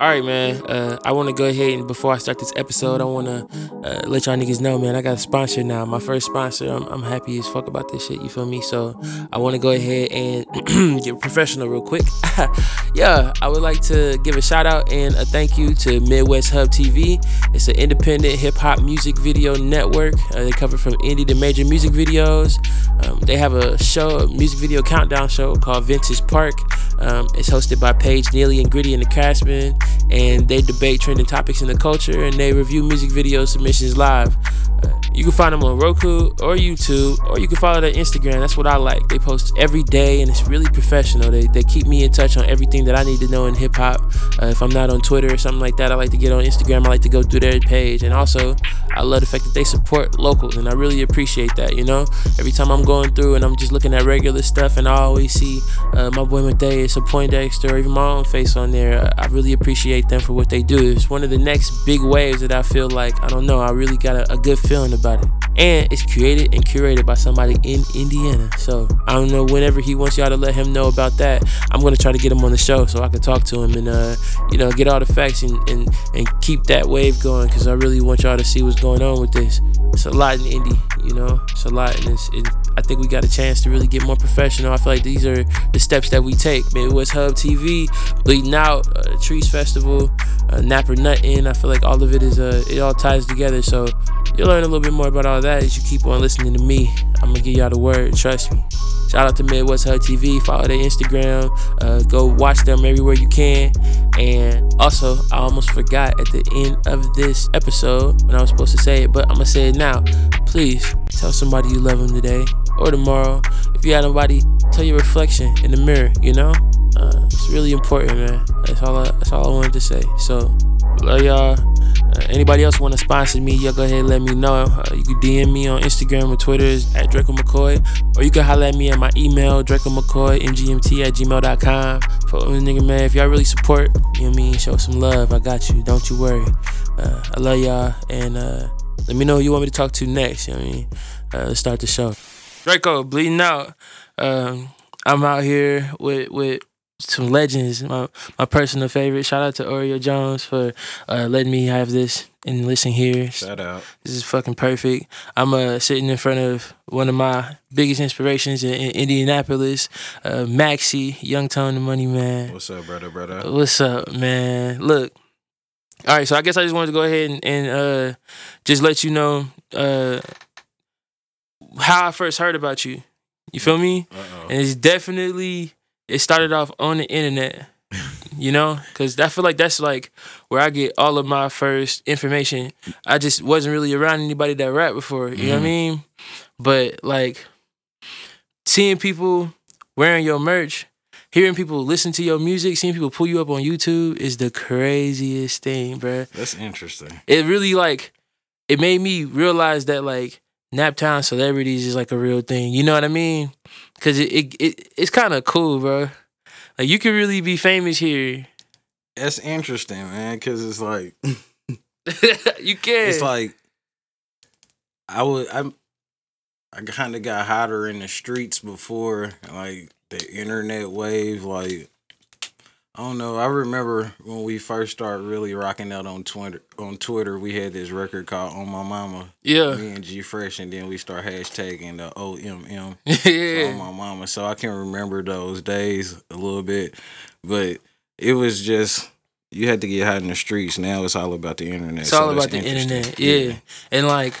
All right, man. Uh, I want to go ahead and before I start this episode, I want to uh, let y'all niggas know, man. I got a sponsor now. My first sponsor. I'm, I'm happy as fuck about this shit. You feel me? So I want to go ahead and get professional real quick. yeah, I would like to give a shout out and a thank you to Midwest Hub TV. It's an independent hip hop music video network. Uh, they cover from indie to major music videos. Um, they have a show, a music video countdown show called Vintage Park. Um, it's hosted by Paige Neely and Gritty and the Craftsman, and they debate trending topics in the culture and they review music video submissions live. Uh, you can find them on Roku or YouTube, or you can follow their Instagram. That's what I like. They post every day, and it's really professional. They, they keep me in touch on everything that I need to know in hip hop. Uh, if I'm not on Twitter or something like that, I like to get on Instagram. I like to go through their page, and also I love the fact that they support locals, and I really appreciate that. You know, every time I'm going through and I'm just looking at regular stuff, and I always see uh, my boy Matthias or Poindexter, or even my own face on there. I really appreciate them for what they do. It's one of the next big waves that I feel like I don't know. I really got a, a good feeling about it. And it's created and curated by somebody in Indiana. So I don't know whenever he wants y'all to let him know about that. I'm gonna try to get him on the show so I can talk to him and uh, you know, get all the facts and and, and keep that wave going because I really want y'all to see what's going on with this. It's a lot in indie, you know. It's a lot and it's, it, I think we got a chance to really get more professional. I feel like these are the steps that we take. Midwest Hub TV, Bleeding Out, uh, Chreece Festival, uh, Napper Nuttin. I feel like all of it is uh, it all ties together. So you'll learn a little bit more about all that as you keep on listening to me. I'm gonna give y'all the word. Trust me. Shout out to Midwest Hub TV. Follow their Instagram. Uh, go watch them everywhere you can. And also, I almost forgot at the end of this episode when I was supposed to say it, but I'm gonna say it now. Please tell somebody you love them today or tomorrow. If you had nobody, tell your reflection in the mirror. You know, uh, it's really important, man. That's all. I, that's all I wanted to say. So, love y'all. Uh, anybody else want to sponsor me, y'all go ahead and let me know. Uh, you can DM me on Instagram or Twitter at Draco McCoy, or you can holler at me at my email, Draco McCoy, mgmt at gmail.com. For nigga, man, if y'all really support, you know mean, show some love. I got you. Don't you worry. Uh, I love y'all, and uh, let me know who you want me to talk to next. You know what I mean? Uh, let's start the show. Draco, bleeding out. Um, I'm out here with with some legends. My my personal favorite. Shout out to Oreo Jones for uh, letting me have this and listen here. Shout out. This is fucking perfect. I'm uh, sitting in front of one of my biggest inspirations in, in Indianapolis, uh, Maxie, Young Tone, the Money Man. What's up, brother, brother? What's up, man? Look. All right, so I guess I just wanted to go ahead and, and uh, just let you know uh, how I first heard about you. You feel me? Uh-oh. And it's definitely it started off on the internet. You know, because I feel like that's like where I get all of my first information. I just wasn't really around anybody that rap before. You know what I Mhm. mean? But like seeing people wearing your merch, hearing people listen to your music, seeing people pull you up on YouTube is the craziest thing, bruh That's interesting. it really like it made me realize that like Naptown celebrities is like a real thing. You know what I mean? Cause it, it, it it's kind of cool, bro. Like you could really be famous here. That's interesting, man, because it's like you can. it's like I would I I kind of got hotter in the streets before like the internet wave. Like I don't know. I remember when we first started really rocking out on Twitter. On Twitter, we had this record called "On My Mama." yeah, Me and G Fresh, and then we start hashtagging the OMM. yeah, on my mama. So I can remember those days a little bit. But it was just you had to get hot in the streets. Now it's all about the internet. it's all that's about the internet. Yeah. and like,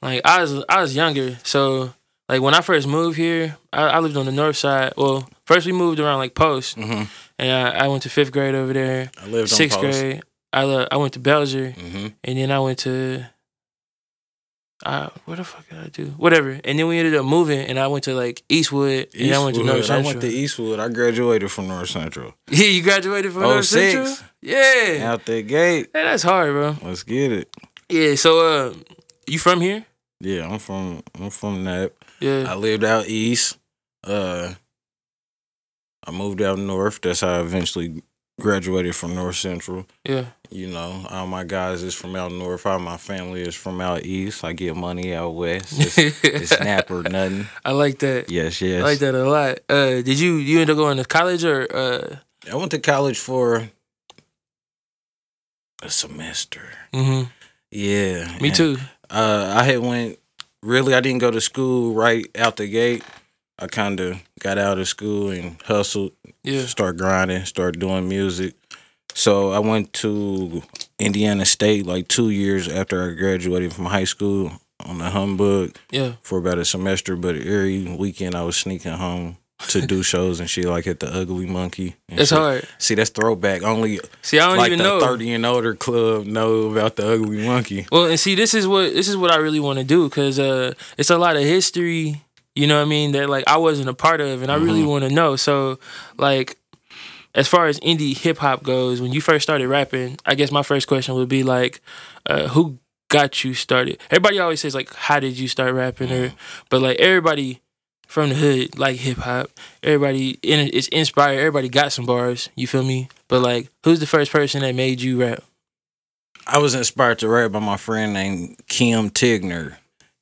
like I was I was younger, so like when I first moved here, I, I lived on the north side. Well, first we moved around like Post, hmm and I, I went to fifth grade over there. I lived Sixth grade, I le- I went to Belzer. hmm and then I went to uh where the fuck did I do? Whatever. And then we ended up moving and I went to like Eastwood, and I went to North Eastwood. I went to Eastwood. I graduated from North Central. yeah, you graduated from Oh, North Central? six. Yeah. Out that gate. Hey, that's hard, bro. Let's get it. Yeah, so uh you from here? Yeah, I'm from I'm from that. Yeah. I lived out east. Uh I moved out north. That's how I eventually graduated from North Central. Yeah. You know, all my guys is from out north. All my family is from out east. I get money out west. It's, it's snap or nothing. I like that. Yes, yes. I like that a lot. Uh did you you end up going to college or uh I went to college for a semester. hmm Yeah. Me and, too. Uh, I had went. Really, I didn't go to school right out the gate. I kind of got out of school and hustled. Yeah. Start grinding. Start doing music. So I went to Indiana State like two years after I graduated from high school on the humbug Yeah. for about a semester. But every weekend I was sneaking home to do shows and shit like at the Ugly Monkey. That's shit. hard. See, that's throwback. Only See, I don't like even the know. thirty and older club know about the Ugly Monkey. Well, and see, this is what this is what I really want to do because uh, it's a lot of history. You know what I mean? That like I wasn't a part of, and I really Mm-hmm. want to know. So, like, as far as indie hip hop goes, when you first started rapping, I guess my first question would be like, uh, who got you started? Everybody always says like, how did you start rapping? Or, but like everybody from the hood like hip hop. Everybody in it is inspired. Everybody got some bars. You feel me? But like, who's the first person that made you rap? I was inspired to rap by my friend named Kim Tigner.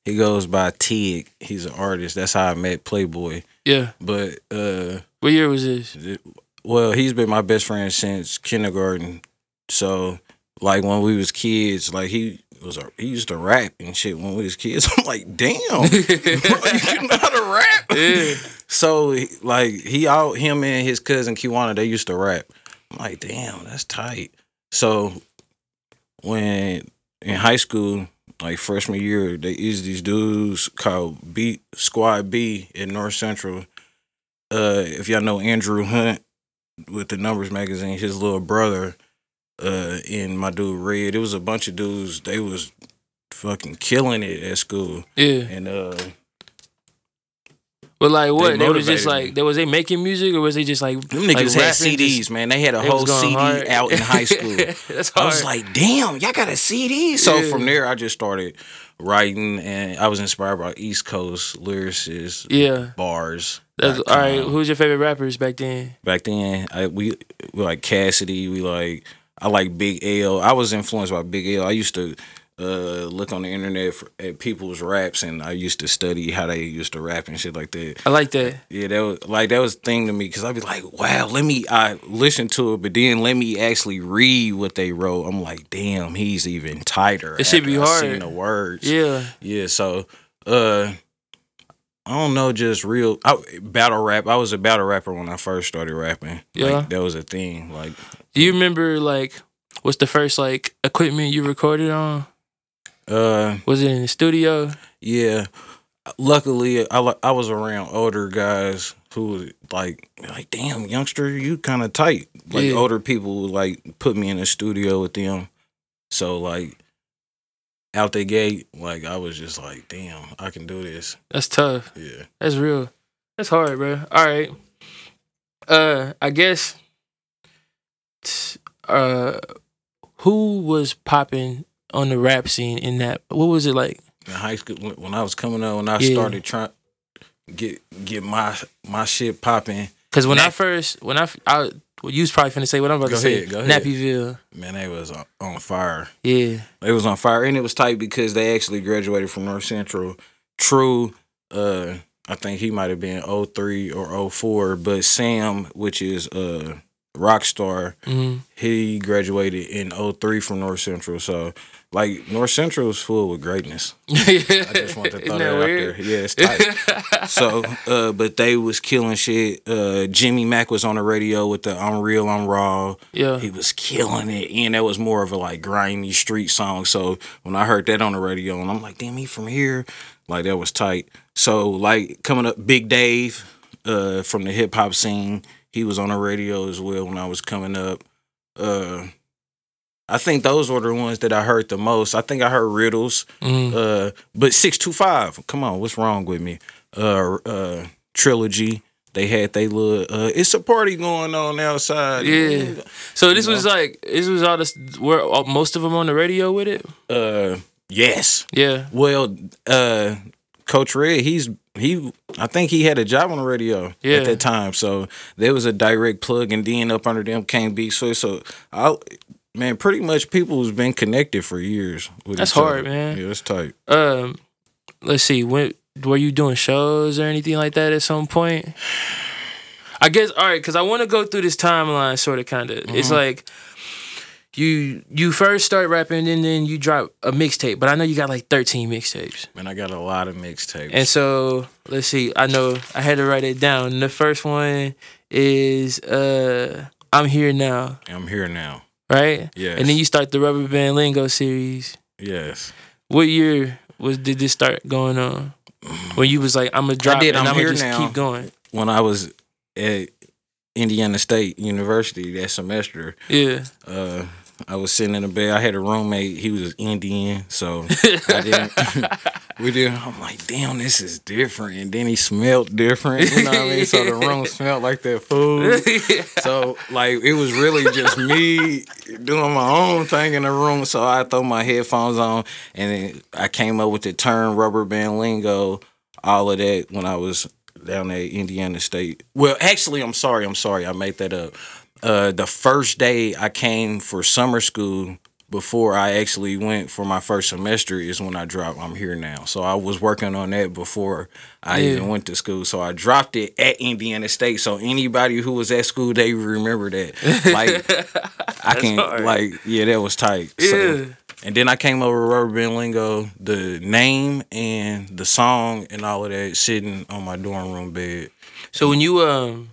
He goes by Tig. He's an artist. That's how I met Playboy. Yeah. But uh What year was this? well, he's been my best friend since kindergarten. So like when we was kids, like he was a, he used to rap and shit when we was kids. I'm like, damn, bro, you know how to rap? Yeah. So like he all him and his cousin Kiwana, they used to rap. I'm like, damn, that's tight. So when in high school, like freshman year, they used these dudes called Beat Squad B in North Central. Uh, if y'all know Andrew Hunt with the Numbers magazine, his little brother, uh, and my dude Red, it was a bunch of dudes. They was fucking killing it at school, Yeah. and uh, But like what? They, was just like they was they making music or was they just like Them niggas like, had CDs, just- man. They had a whole CD hard? out in high school. That's I was like, damn, y'all got a CD. So Yeah. from there, I just started writing, and I was inspired by East Coast lyricists, yeah. bars. That's, all right. Who's your favorite rappers back then? Back then, I, we we like Cassidy. We like I like Big L. I was influenced by Big L. I used to uh, look on the internet for, at people's raps, and I used to study how they used to rap and shit like that. I like that. Yeah, that was like that was a thing to me because I'd be like, wow, let me I listen to it, but then let me actually read what they wrote. I'm like, damn, he's even tighter. It should be hard. Seen the words. Yeah. yeah. So, uh, I don't know, just real I, battle rap. I was a battle rapper when I first started rapping. Yeah. like, that was a thing. Like, Do you remember like what's the first like equipment you recorded on? Uh, Was it in the studio? yeah. Luckily, I I was around older guys who like like damn youngster, you kind of tight. Like Yeah. older people would like put me in the studio with them. So like out the gate, like I was just like, damn, I can do this. That's tough. Yeah. That's real. That's hard, bro. All right. Uh, I guess. t- Uh, who was popping on the rap scene in that? What was it like? In high school, when, I was coming up, when I Yeah. started trying get get my my shit popping, Because when I first, when I well, you was probably finna say what I'm about Go to say. go ahead. Nappyville. man, they was on, on fire. Yeah. It was on fire, and it was tight because they actually graduated from North Central. True, uh, I think he might have been 03 or 04, but Sam, which is uh Rockstar, hmm he graduated in 03 from North Central. So, like, North Central is full with greatness. I I just want to throw that, out there. Yeah, it's tight. so, uh, but they was killing shit. Uh, Jimmy Mack was on the radio with the "I'm Real, I'm Raw." yeah. He was killing it, and that was more of a like grimy street song. So when I heard that on the radio, and I'm like, "Damn, he from here!" Like that was tight. So like coming up, Big Dave, uh, from the hip hop scene, he was on the radio as well when I was coming up. Uh, I think those were the ones that I heard the most. I think I heard Riddles, Mhm. uh, but six two five. Come on, what's wrong with me? Uh, uh, trilogy. They had they little. Uh, it's a party going on outside. Yeah. So this You was like this was all this were all, most of them on the radio with it. Uh, yes. Yeah. Well, uh, Coach Red, he's he. I think he had a job on the radio Yeah. at that time, so there was a direct plug, and then up under them came Big Soy. So I, man, pretty much people has been connected for years. With That's each other. hard, man. Yeah, that's tight. Um, let's see. When were you doing shows or anything like that at some point? I guess all right, because I want to go through this timeline, sort of, kind of. It's Mm-hmm. like you you first start rapping and then you drop a mixtape. But I know you got like thirteen mixtapes. Man, I got a lot of mixtapes. And so let's see. I know I had to write it down. The first one is uh I'm here now, I'm here now. right? Yeah. And then you start the Rubber Band Lingo series. Yes. What year was did this start going on? When you was like, I'm gonna drop did, and I'm I'm, gonna just now. keep going. When I was at Indiana State University that semester, Yeah. uh, I was sitting in the bed. I had a roommate. He was Indian, so I didn't. we did. I'm like, damn, this is different. And then he smelled different. You know what I mean? So the room smelled like that food. So like it was really just me doing my own thing in the room. So I throw my headphones on, and then I came up with the term rubber band lingo, all of that when I was down at Indiana State. Well, actually, I'm sorry. I'm sorry. I made that up. Uh, the first day I came for summer school before I actually went for my first semester is when I dropped I'm here now. So I was working on that before I Yeah. even went to school. So I dropped it at Indiana State. So anybody who was at school they remember that. Like I can hard. like yeah, that was tight. Yeah. So, and then I came over to Rubber Band Lingo, the name and the song and all of that sitting on my dorm room bed. So when you um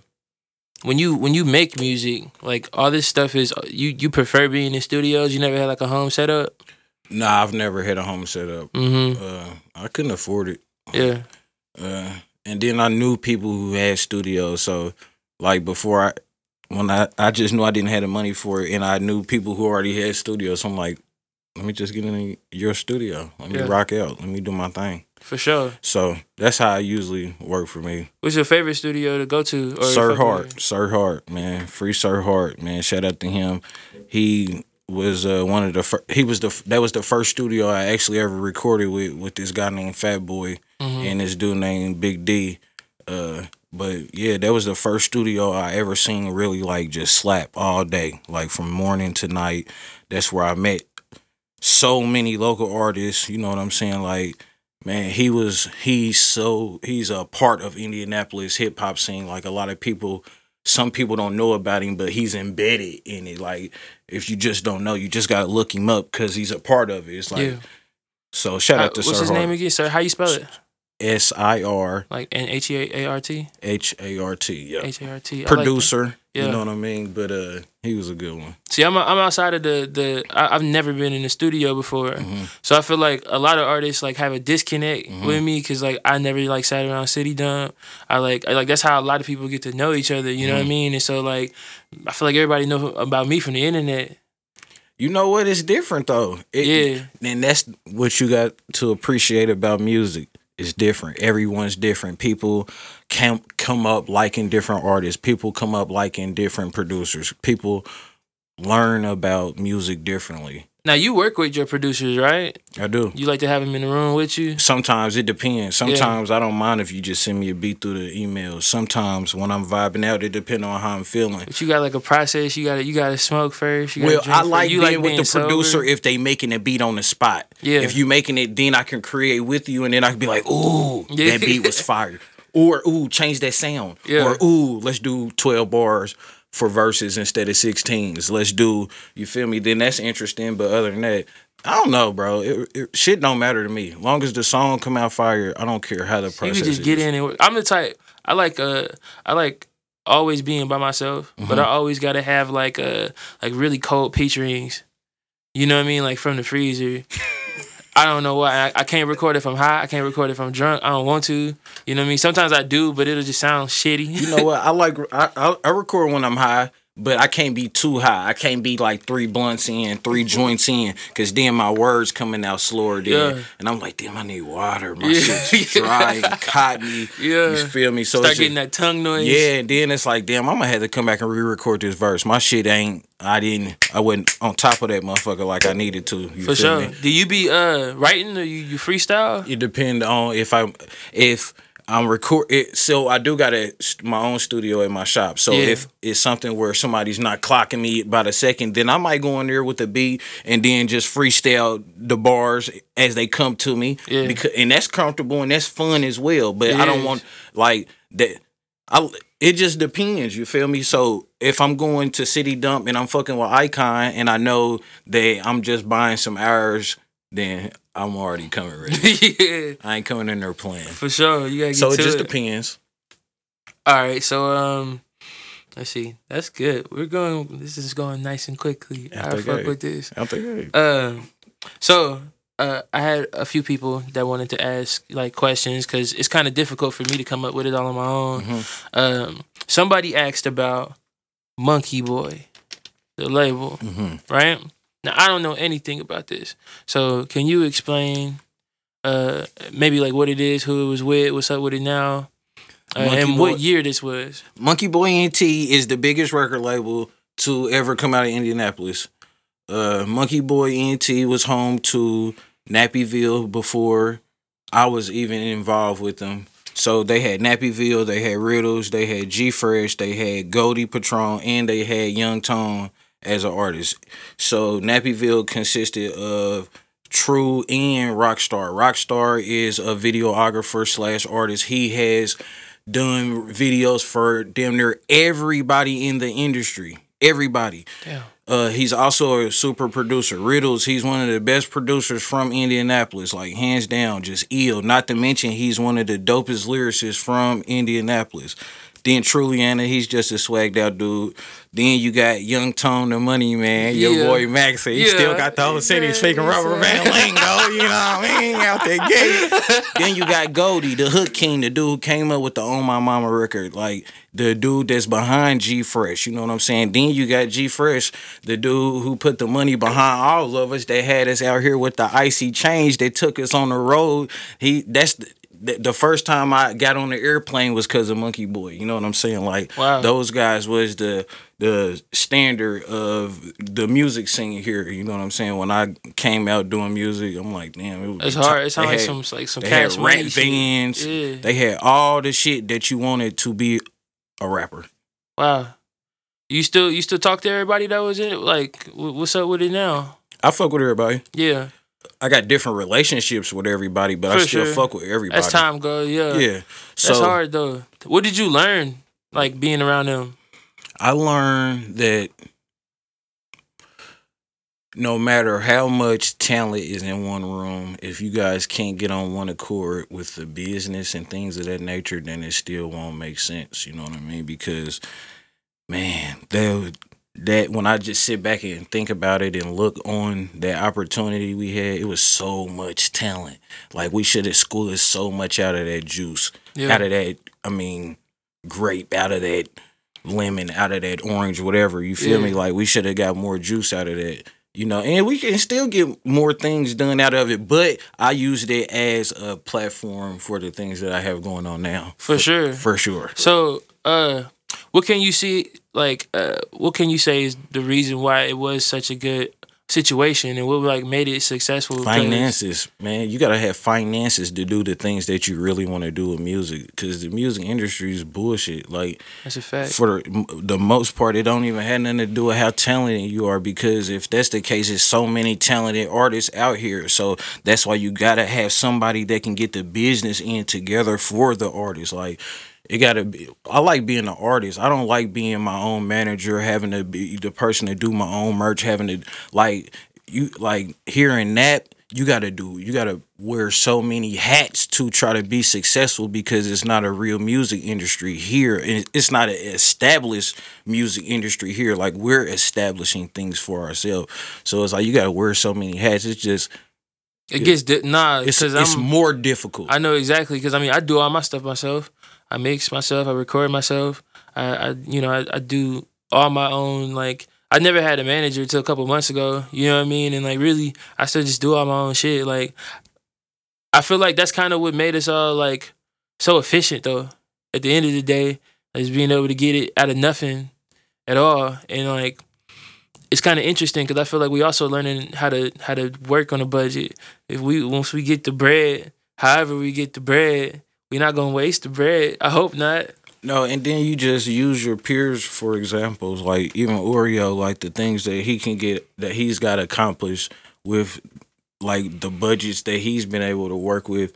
when you when you make music, like all this stuff is you you prefer being in studios. You never had like a home setup. Nah, I've never had a home setup. Mm-hmm. Uh, I couldn't afford it. Yeah. Uh, and then I knew people who had studios. So, like before I, when I, I just knew I didn't have the money for it, and I knew people who already had studios. So I'm like, let me just get in your studio. Let me Yeah. rock out. Let me do my thing. For sure. So that's how I usually work for me. What's your favorite studio to go to? Or Sir Hart. Sir Hart, man, free Sir Hart, man. Shout out to him. He was uh, one of the fir- he was the that was the first studio I actually ever recorded with with this guy named Fat Boy Mhm. and this dude named Big D. Uh, but yeah, that was the first studio I ever seen really like just slap all day, like from morning to night. That's where I met so many local artists. You know what I'm saying? Like, man, he was he's so he's a part of Indianapolis hip hop scene. Like a lot of people, some people don't know about him, but he's embedded in it. Like, if you just don't know, you just gotta look him up because he's a part of it. It's like. Yeah. So shout Uh, out to what's Sir his name again, sir? How you spell it? S I R Like N H E A R T? H A R T. Yeah. H A R T. I like. Producer. Yeah. You know what I mean? But uh he was a good one. See, I'm I'm outside of the the. I, I've never been in the studio before, Mm-hmm. so I feel like a lot of artists like have a disconnect with me because like I never like sat around City Dump. I like I, like that's how a lot of people get to know each other. You know Mm-hmm. what I mean? And so like I feel like everybody know about me from the internet. You know what? It's different though. It, Yeah. And that's what you got to appreciate about music. It's different. Everyone's different. People can come up liking different artists. People come up liking different producers. People learn about music differently. Now you work with your producers, right? I do. You like to have them in the room with you. Sometimes it depends. Sometimes I don't mind if you just send me a beat through the email. Sometimes when I'm vibing out, it depends on how I'm feeling. But you got like a process. You got to you got to smoke first. You Well, I like you being with the sober. producer if they making a beat on the spot. Yeah. If you making it, then I can create with you, and then I can be like, "Ooh, Yeah. that beat was fire," or "Ooh, change that sound," Yeah. or "Ooh, let's do twelve bars for verses instead of sixteens. Let's do you feel me? Then that's interesting. But other than that, I don't know, bro. It, it, shit don't matter to me. Long as the song come out fire, I don't care how the You process. can just get in and work. I'm the type. I like uh I like always being by myself, Mm-hmm. but I always gotta have like uh like really cold peach rings. You know what I mean? Like from the freezer. I don't know why. I, I can't record if I'm high. I can't record if I'm drunk. I don't want to. You know what I mean? Sometimes I do, but it'll just sound shitty. You know what? I like I, I I record when I'm high, but I can't be too high. I can't be like three blunts in, three joints in, because then my words coming out slower. Then, Yeah. and I'm like, damn, I need water. My Yeah. shit's dry and cottony. Yeah. you feel me? So Start it's getting just- that tongue noise. Yeah, and then it's like, damn, I'm gonna have to come back and re-record this verse. My shit ain't. I didn't. I wasn't on top of that motherfucker like I needed to. You For sure. me? Do you be uh writing or you, you freestyle? It depend on if I'm if I'm record it. So I do got a my own studio in my shop. So Yeah. if it's something where somebody's not clocking me by the second, then I might go in there with the beat and then just freestyle the bars as they come to me. Yeah. Because and that's comfortable and that's fun as well. But I don't is. want like that. I it just depends. You feel me? So if I'm going to City Dump and I'm fucking with Icon and I know that I'm just buying some hours, then I'm already coming ready. yeah, I ain't coming in there playing. for sure. You gotta get So it just it. depends. All right, so um, let's see. That's good. We're going. This is going nice and quickly. Yeah, I fuck with this. I think Um, so uh, I had a few people that wanted to ask like questions because it's kind of difficult for me to come up with it all on my own. Mhm. Um, somebody asked about Monkey Boy, the label, hmm right? Now I don't know anything about this, so can you explain? Uh, maybe like what it is, who it was with, what's up with it now, uh, and Boy- what year this was. Monkey Boy ENT is the biggest record label to ever come out of Indianapolis. Uh, Monkey Boy ENT was home to Nappyville before I was even involved with them. So they had Nappyville, they had Riddles, they had G Fresh, they had Goldie Patron, and they had Young Tone as an artist. So Nappyville consisted of True and Rockstar. Rockstar is a videographer slash artist. He has done videos for damn near everybody in the industry. Everybody. Damn. Uh, he's also a super producer. Riddles, he's one of the best producers from Indianapolis, like hands down, just ill. Not to mention, he's one of the dopest lyricists from Indianapolis. Then Truliana, he's just a swagged out dude. Then you got Young Tone, the money man, your Yeah. boy Max. He Yeah. still got the whole city Yeah, speaking yeah. rubber band lingo, you know what I mean? Out there gay. then you got Goldie, the hook king, the dude who came up with the On My Mama record, like the dude that's behind G Fresh. You know what I'm saying? Then you got G Fresh, the dude who put the money behind all of us. They had us out here with the icy change. They took us on the road. He that's. The, the first time I got on the airplane was because of Monkey Boy. You know what I'm saying? Like Wow. those guys was the the standard of the music scene here. You know what I'm saying? When I came out doing music, I'm like, damn, it was It's hard. It sounds they like had- some like some they had rap vans. Yeah. They had all the shit that you wanted to be a rapper. Wow. You still you still talk to everybody that was in it? Like, wh- what's up with it now? I fuck with everybody. Yeah, I got different relationships with everybody, but I still sure. fuck with everybody. as time goes, yeah, Yeah. That's hard though. What did you learn, like being around them? I learned that no matter how much talent is in one room, if you guys can't get on one accord with the business and things of that nature, then it still won't make sense. You know what I mean? Because man, that that when I just sit back and think about it and look on that opportunity we had, it was so much talent. Like we should have squeezed so much out of that juice Yeah, out of that I mean grape, out of that lemon, out of that orange, whatever. You feel me? Like we should have got more juice out of that. You know, and we can still get more things done out of it, but I used it as a platform for the things that I have going on now. for sure. For sure. So, uh, what can you see? Like, uh, what can you say is the reason why it was such a good situation, and what like made it successful? Finances, man. You gotta have finances to do the things that you really want to do with music. Cause the music industry is bullshit. Like That's a fact. for the, the most part, it don't even have nothing to do with how talented you are. Because if that's the case, there's so many talented artists out here. So that's why you gotta have somebody that can get the business in together for the artist. Like it gotta be. I like being an artist. I don't like being my own manager, having to be the person to do my own merch, having to like you like hearing that. You gotta do. You gotta wear so many hats to try to be successful because it's not a real music industry here, and it's not an established music industry here. Like we're establishing things for ourselves. So it's like you gotta wear so many hats. It's just it gets di- nah it's it's I'm more difficult. I know exactly because I mean I do all my stuff myself. I mix myself. I record myself. I, I you know I, I do all my own like. I never had a manager until a couple months ago. You know what I mean? And like really, I still just do all my own shit. Like I feel like that's kind of what made us all like so efficient though. At the end of the day, is being able to get it out of nothing at all, and like it's kind of interesting because I feel like we also learning how to how to work on a budget. If we once we get the bread, however we get the bread, we're not gonna waste the bread. I hope not. No, and then you just use your peers for examples, like even Oreo, like the things that he can get that he's got accomplished with like the budgets that he's been able to work with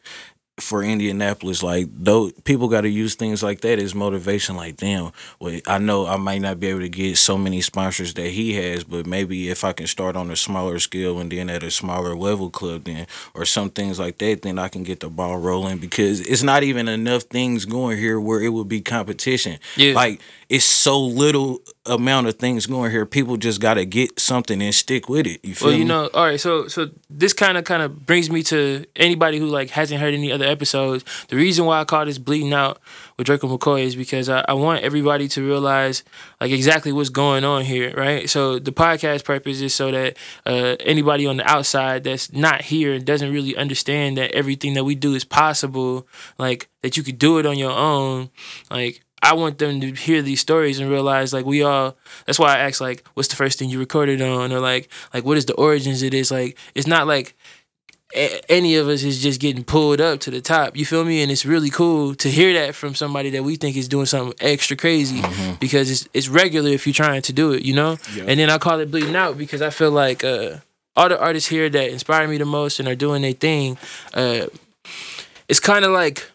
for Indianapolis. Like though people got to use things like that as motivation. Like damn, well I know I might not be able to get so many sponsors that he has, but maybe if I can start on a smaller scale and then at a smaller level club, then or some things like that, then I can get the ball rolling because it's not even enough things going here where it would be competition. Yeah. Like it's so little amount of things going here. People just got to get something and stick with it. You feel Well, you me? know, all right. So, so this kind of kind of brings me to anybody who like hasn't heard any other episodes. The reason why I call this bleeding out with Draco McCoy is because I, I want everybody to realize like exactly what's going on here, right? So the podcast purpose is so that uh, anybody on the outside that's not here and doesn't really understand that everything that we do is possible, like that you could do it on your own, like. I want them to hear these stories and realize like we all that's why I asked like what's the first thing you recorded on? Or like like what is the origins of this? Like it's not like a- any of us is just getting pulled up to the top. You feel me? And it's really cool to hear that from somebody that we think is doing something extra crazy because it's it's regular if you're trying to do it you know? And then I call it bleeding out because I feel like uh all the artists here that inspire me the most and are doing their thing uh it's kind of like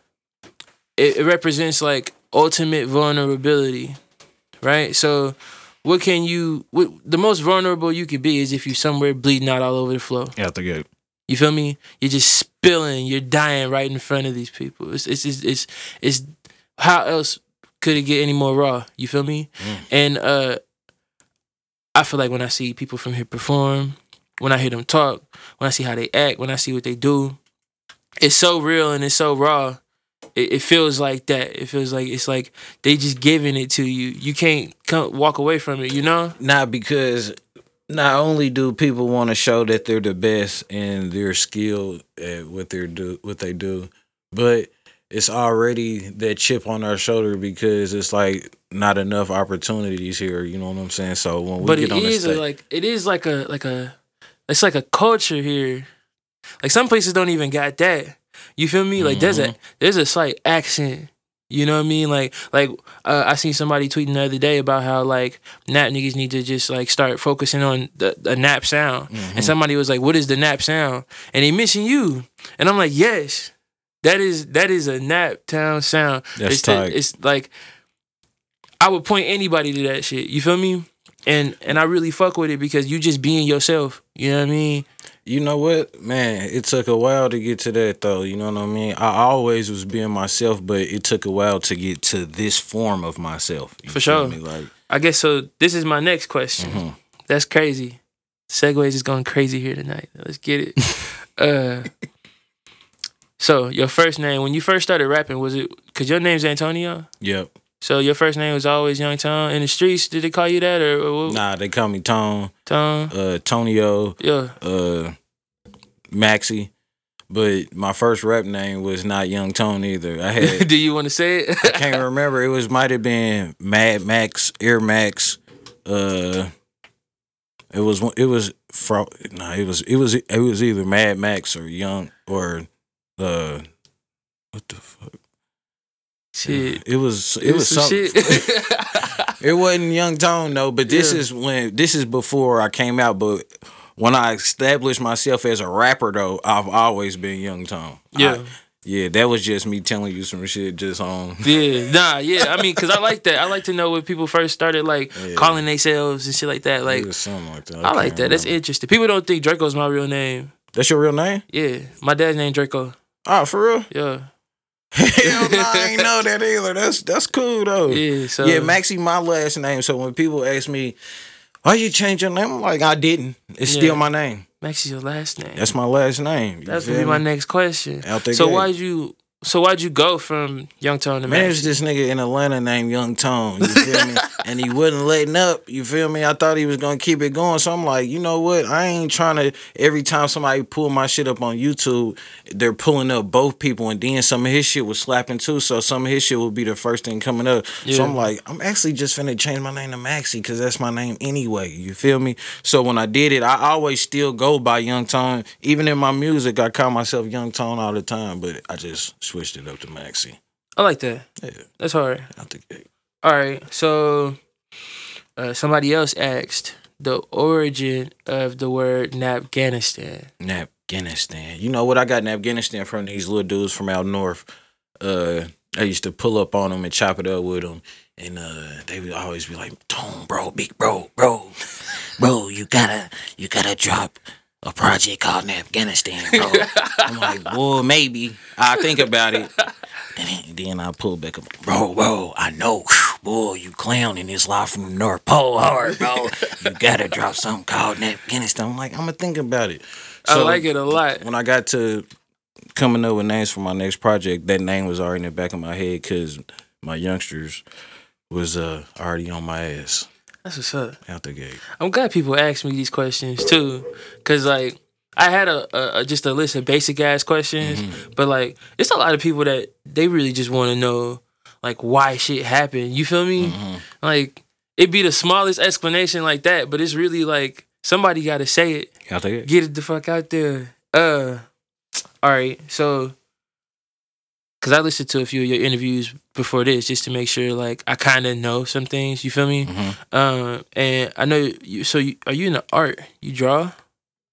it, it represents like ultimate vulnerability, right? So, what can you? What, the most vulnerable you could be is if you're somewhere bleeding out all over the floor. Out the gate. You feel me? You're just spilling. You're dying right in front of these people. It's it's it's it's, it's how else could it get any more raw? You feel me? And uh, I feel like when I see people from here perform, when I hear them talk, when I see how they act, when I see what they do, it's so real and it's so raw. It, it feels like that. It feels like it's like they just giving it to you. You can't come walk away from it. You know? Not because not only do people want to show that they're the best and they're skilled at what they do what they do, but it's already that chip on our shoulder because it's like not enough opportunities here. You know what I'm saying? So when we but get on the stage, like it is like a like a it's like a culture here. Like some places don't even got that. You feel me? Like there's a Mm-hmm. there's a slight accent. You know what I mean? Like like uh, I seen somebody tweeting the other day about how like nap niggas need to just like start focusing on the, the nap sound. Mm-hmm. And somebody was like, "What is the nap sound?" And they mentioned you. And I'm like, "Yes, that is that is a nap town sound. That's it's tight. it's like I would point anybody to that shit. You feel me? And and I really fuck with it because you just being yourself. You know what I mean? You know what, man? It took a while to get to that, though. You know what I mean? I always was being myself, but it took a while to get to this form of myself. You For sure. Me? Like, I guess so. This is my next question. Mhm. That's crazy. Segues is going crazy here tonight. Let's get it. uh, so your first name when you first started rapping was it? Cause your name's Antonio. yep. So your first name was always Young Tone in the streets. Did they call you that or? Nah, they call me Tone, Tone? uh, Tonio, Yeah. uh, Maxie. But my first rap name was not Young Tone either. I had Do you want to say it? I can't remember. It was might have been Mad Max, Air Max. Uh, it was it was fro. Nah, it was it was it was either Mad Max or Young or uh, what the fuck? Shit. It was it was some something. it wasn't Young Tone though. But this Yeah. is when this is before I came out. But when I established myself as a rapper though, I've always been Young Tone. I- yeah. yeah, that was just me telling you some shit just on. Yeah, nah, yeah. I mean, cause I like that. I like to know when people first started like Yeah. calling themselves and shit like that. Like, it was something like that. I like can't that. That's interesting. People don't think Draco's my real name. That's your real name? Yeah, my dad's name Draco. Oh, for real? Yeah, Hell no, I ain't know that either. That's that's cool though. yeah. So yeah, Maxie, my last name. So when people ask me, why you change your name? I'm like, I didn't. It's Yeah. still my name. Maxie's your last name. That's my last name. That's gonna be my next question. So why'd you? So why'd you go from Young Tone to Man, there's this nigga in Atlanta named Young Tone. You feel me? And he wasn't letting up. You feel me? I thought he was gonna keep it going. So I'm like, you know what? I ain't trying to. Every time somebody pull my shit up on YouTube, they're pulling up both people, and then some of his shit was slapping too. So some of his shit will be the first thing coming up. Yeah. So I'm like, I'm actually just finna change my name to Maxie because that's my name anyway. You feel me? So when I did it, I always still go by Young Tone. Even in my music, I call myself Young Tone all the time, but I just switched it up to Maxie. I like that. Yeah, That's hard. out the gate. All right. So uh, somebody else asked, the origin of the word Afghanistan. Afghanistan. You know what I got in Afghanistan from these little dudes from out north. Uh, I used to pull up on them and chop it up with them, and uh, they would always be like, "Tone, bro, big bro, bro, bro, you gotta, you gotta drop a project called in Afghanistan, bro." I'm like, "Boy, maybe I think about it." And then I pull back up, bro, bro. I know, boy, you clowning this life from the North Pole hard, bro. you gotta drop something called in Afghanistan. I'm like, I'm gonna think about it. So, I like it a lot. When I got to coming up with names for my next project, that name was already in the back of my head because my youngsters was uh already on my ass That's what's up. out the gate. I'm glad people ask me these questions too, cause like I had a, a, just a list of basic ass questions, but like it's a lot of people that they really just want to know like why shit happened. You feel me? Like it be the smallest explanation like that, but it's really like somebody got to say it. Out the gate. Get it the fuck out there. Uh, all right. So, cause I listened to a few of your interviews before this just to make sure like I kind of know some things. You feel me? Mhm. Um, and I know you. So, you, are you in the art? You draw?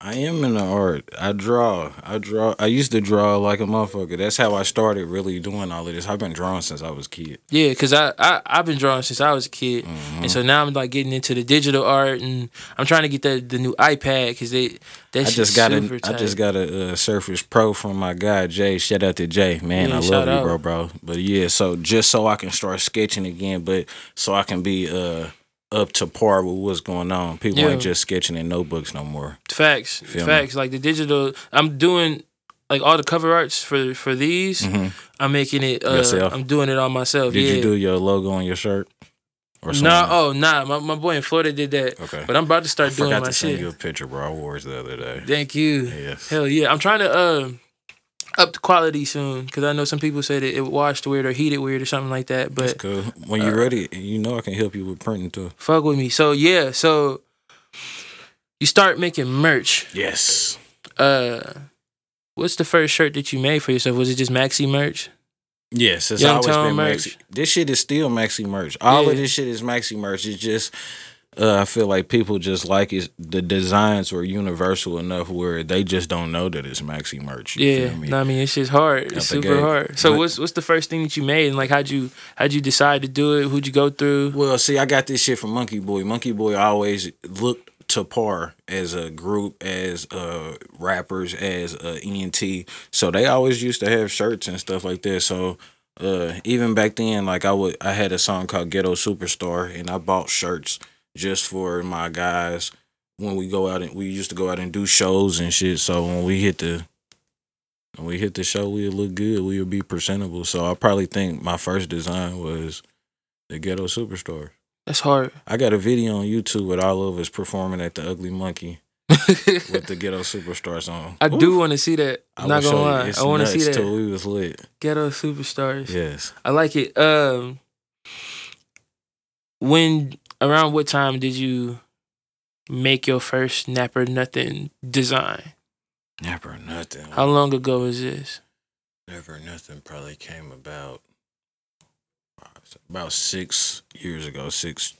I am in the art. I draw. I draw. I used to draw like a motherfucker. That's how I started really doing all of this. I've been drawing since I was a kid. Yeah, cause I, I I've been drawing since I was a kid, Mhm. and so now I'm like getting into the digital art, and I'm trying to get the the new iPad, cause they that I just got super a, I tight. just got a uh, Surface Pro from my guy Jay. Shout out to Jay, man. Yeah, I love you, out. bro, bro. But yeah, so just so I can start sketching again, but so I can be uh up to par with what's going on. People Yeah. ain't just sketching in notebooks no more. Facts, Feel me? facts. Like the digital, I'm doing like all the cover arts for for these. Mhm. I'm making it. Uh, Yourself? I'm doing it all myself. Did yeah. you do your logo on your shirt? Or Nah, oh nah. My, my boy in Florida did that, okay. but I'm about to I start doing forgot my to send you a picture, bro. I wore it the other day. Thank you. Yes. Hell yeah. I'm trying to uh, up the quality soon because I know some people say that it washed weird or heated weird or something like that. But cool. When you're uh, ready, you know I can help you with printing too. fuck with me. So yeah. So you start making merch. Yes. Uh, what's the first shirt that you made for yourself? Was it just maxi merch? Yes, it's Young always been merch. maxi. This shit is still maxi merch. All Yeah. of this shit is maxi merch. It's just uh, I feel like people just like it. The designs were universal enough where they just don't know that it's maxi merch. You Yeah, feel me? no, I mean it's just hard. It's super hard. So But- what's what's the first thing that you made and like how'd you how'd you decide to do it? Who'd you go through? Well, see, I got this shit from Monkey Boy. Monkey Boy always looked to par as a group, as uh rappers, as uh ENT. So they always used to have shirts and stuff like that. So uh even back then, like I would I had a song called Ghetto Superstar and I bought shirts just for my guys when we go out and we used to go out and do shows and shit. So when we hit the when we hit the show, we'd look good. We would be presentable. So I probably think my first design was the Ghetto Superstar. That's hard. I got a video on YouTube with all of us performing at the Ugly Monkey with the Ghetto Superstar song. I Oof. do want to see that. I'm not gonna lie. I want to see that. We was lit. Ghetto superstars. Yes. I like it. Um, when around what time did you make your first Nap or Nothing design? Never nothing. How long ago is this? Never nothing probably came about about six years ago. Six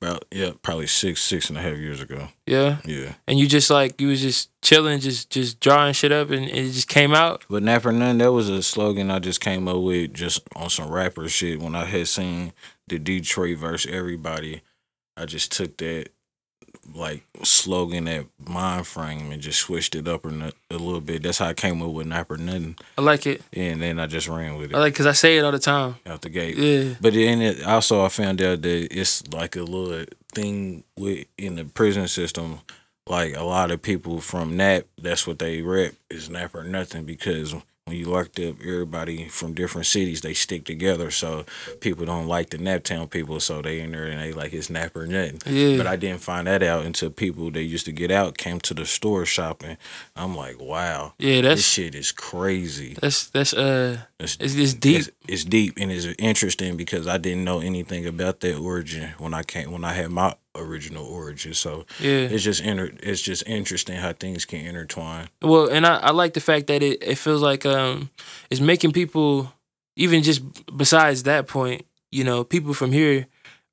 about yeah, probably six, six and a half years ago. Yeah, Yeah. and you just like you was just chilling, just just drawing shit up, and, and it just came out. But not Nothing, that was a slogan I just came up with just on some rapper shit when I had seen the Detroit verse everybody. I just took that like slogan, that mind frame, and just switched it up a, a little bit. That's how I came up with Nap or Nothing. I like it. And then I just ran with it I like because I say it all the time. out the gate. Yeah, But then it also I found out that it's like a little thing with in the prison system. Like a lot of people from NAP, that's what they rep is NAP or nothing because when you locked up everybody from different cities, they stick together. So people don't like the Naptown people, so they in there and they like it's NAP or nothing. yeah. But I didn't find that out until people that used to get out came to the store shopping. I'm like, wow, yeah, this shit is crazy. that's that's uh, It's, it's, it's deep. it's, it's deep and it's interesting because I didn't know anything about that origin when I came when I had my original origin. So yeah. it's just inter, it's just interesting how things can intertwine. Well, and I, I like the fact that it, it feels like um it's making people even just besides that point, you know, people from here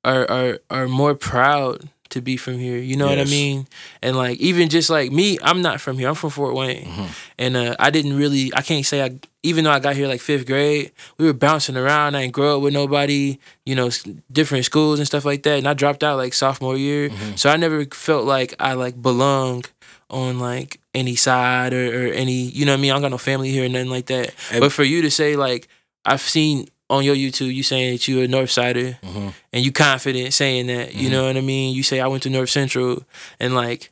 are are are more proud to be from here. You know what I mean? And like even just like me, I'm not from here. I'm from Fort Wayne, Mm-hmm. and uh, I didn't really. I can't say I. Even though I got here like fifth grade, we were bouncing around. I didn't grow up with nobody. You know, different schools and stuff like that. And I dropped out like sophomore year, Mm-hmm. so I never felt like I like belong on like any side or, or any. You know what I mean? I don't got no family here or nothing like that. And- but for you to say like I've seen on your YouTube, you saying that you're a North Sider Mhm. and you confident saying that. You Mhm. know what I mean? You say I went to North Central and like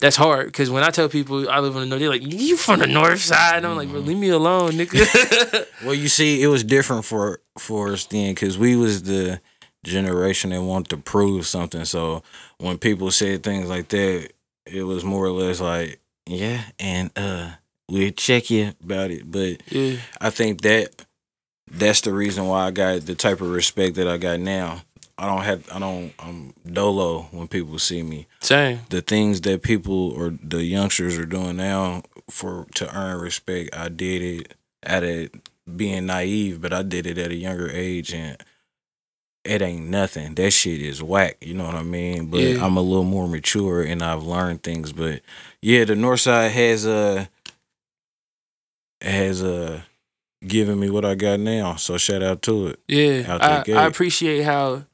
that's hard because when I tell people I live on the north, they're like, "You from the north side?" And I'm like, "Bro, leave me alone, nigga." Well, you see, it was different for for us then because we was the generation that wanted to prove something. So when people said things like that, it was more or less like, yeah, and uh, we'll check you about it. But yeah, I think that that's the reason why I got the type of respect that I got now. I don't have I don't I'm dolo when people see me. same. The things that people or the youngsters are doing now for to earn respect, I did it at a being naive, but I did it at a younger age and it ain't nothing. That shit is whack, you know what I mean? But Yeah. I'm a little more mature and I've learned things. But yeah, the north side has a has uh given me what I got now. So shout out to it. Yeah, I. I appreciate how.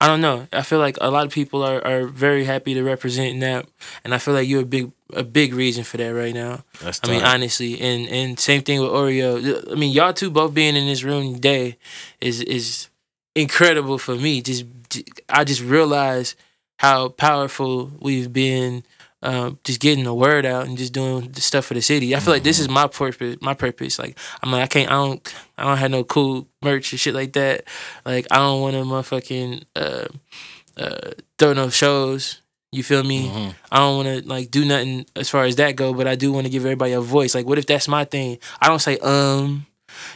I don't know. I feel like a lot of people are, are very happy to represent that, and I feel like you're a big a big reason for that right now. That's I mean, honestly, and and same thing with Oreo. I mean, y'all two both being in this room today is is incredible for me. Just I just realized how powerful we've been. Um, just getting the word out and just doing the stuff for the city. I feel like this is my purpose. My purpose. Like I'm like I can't. I don't. I don't have no cool merch and shit like that. Like I don't want to motherfucking uh, uh, throw no shows. You feel me? Mhm. I don't want to like do nothing as far as that go, but I do want to give everybody a voice. Like, what if that's my thing? I don't say um.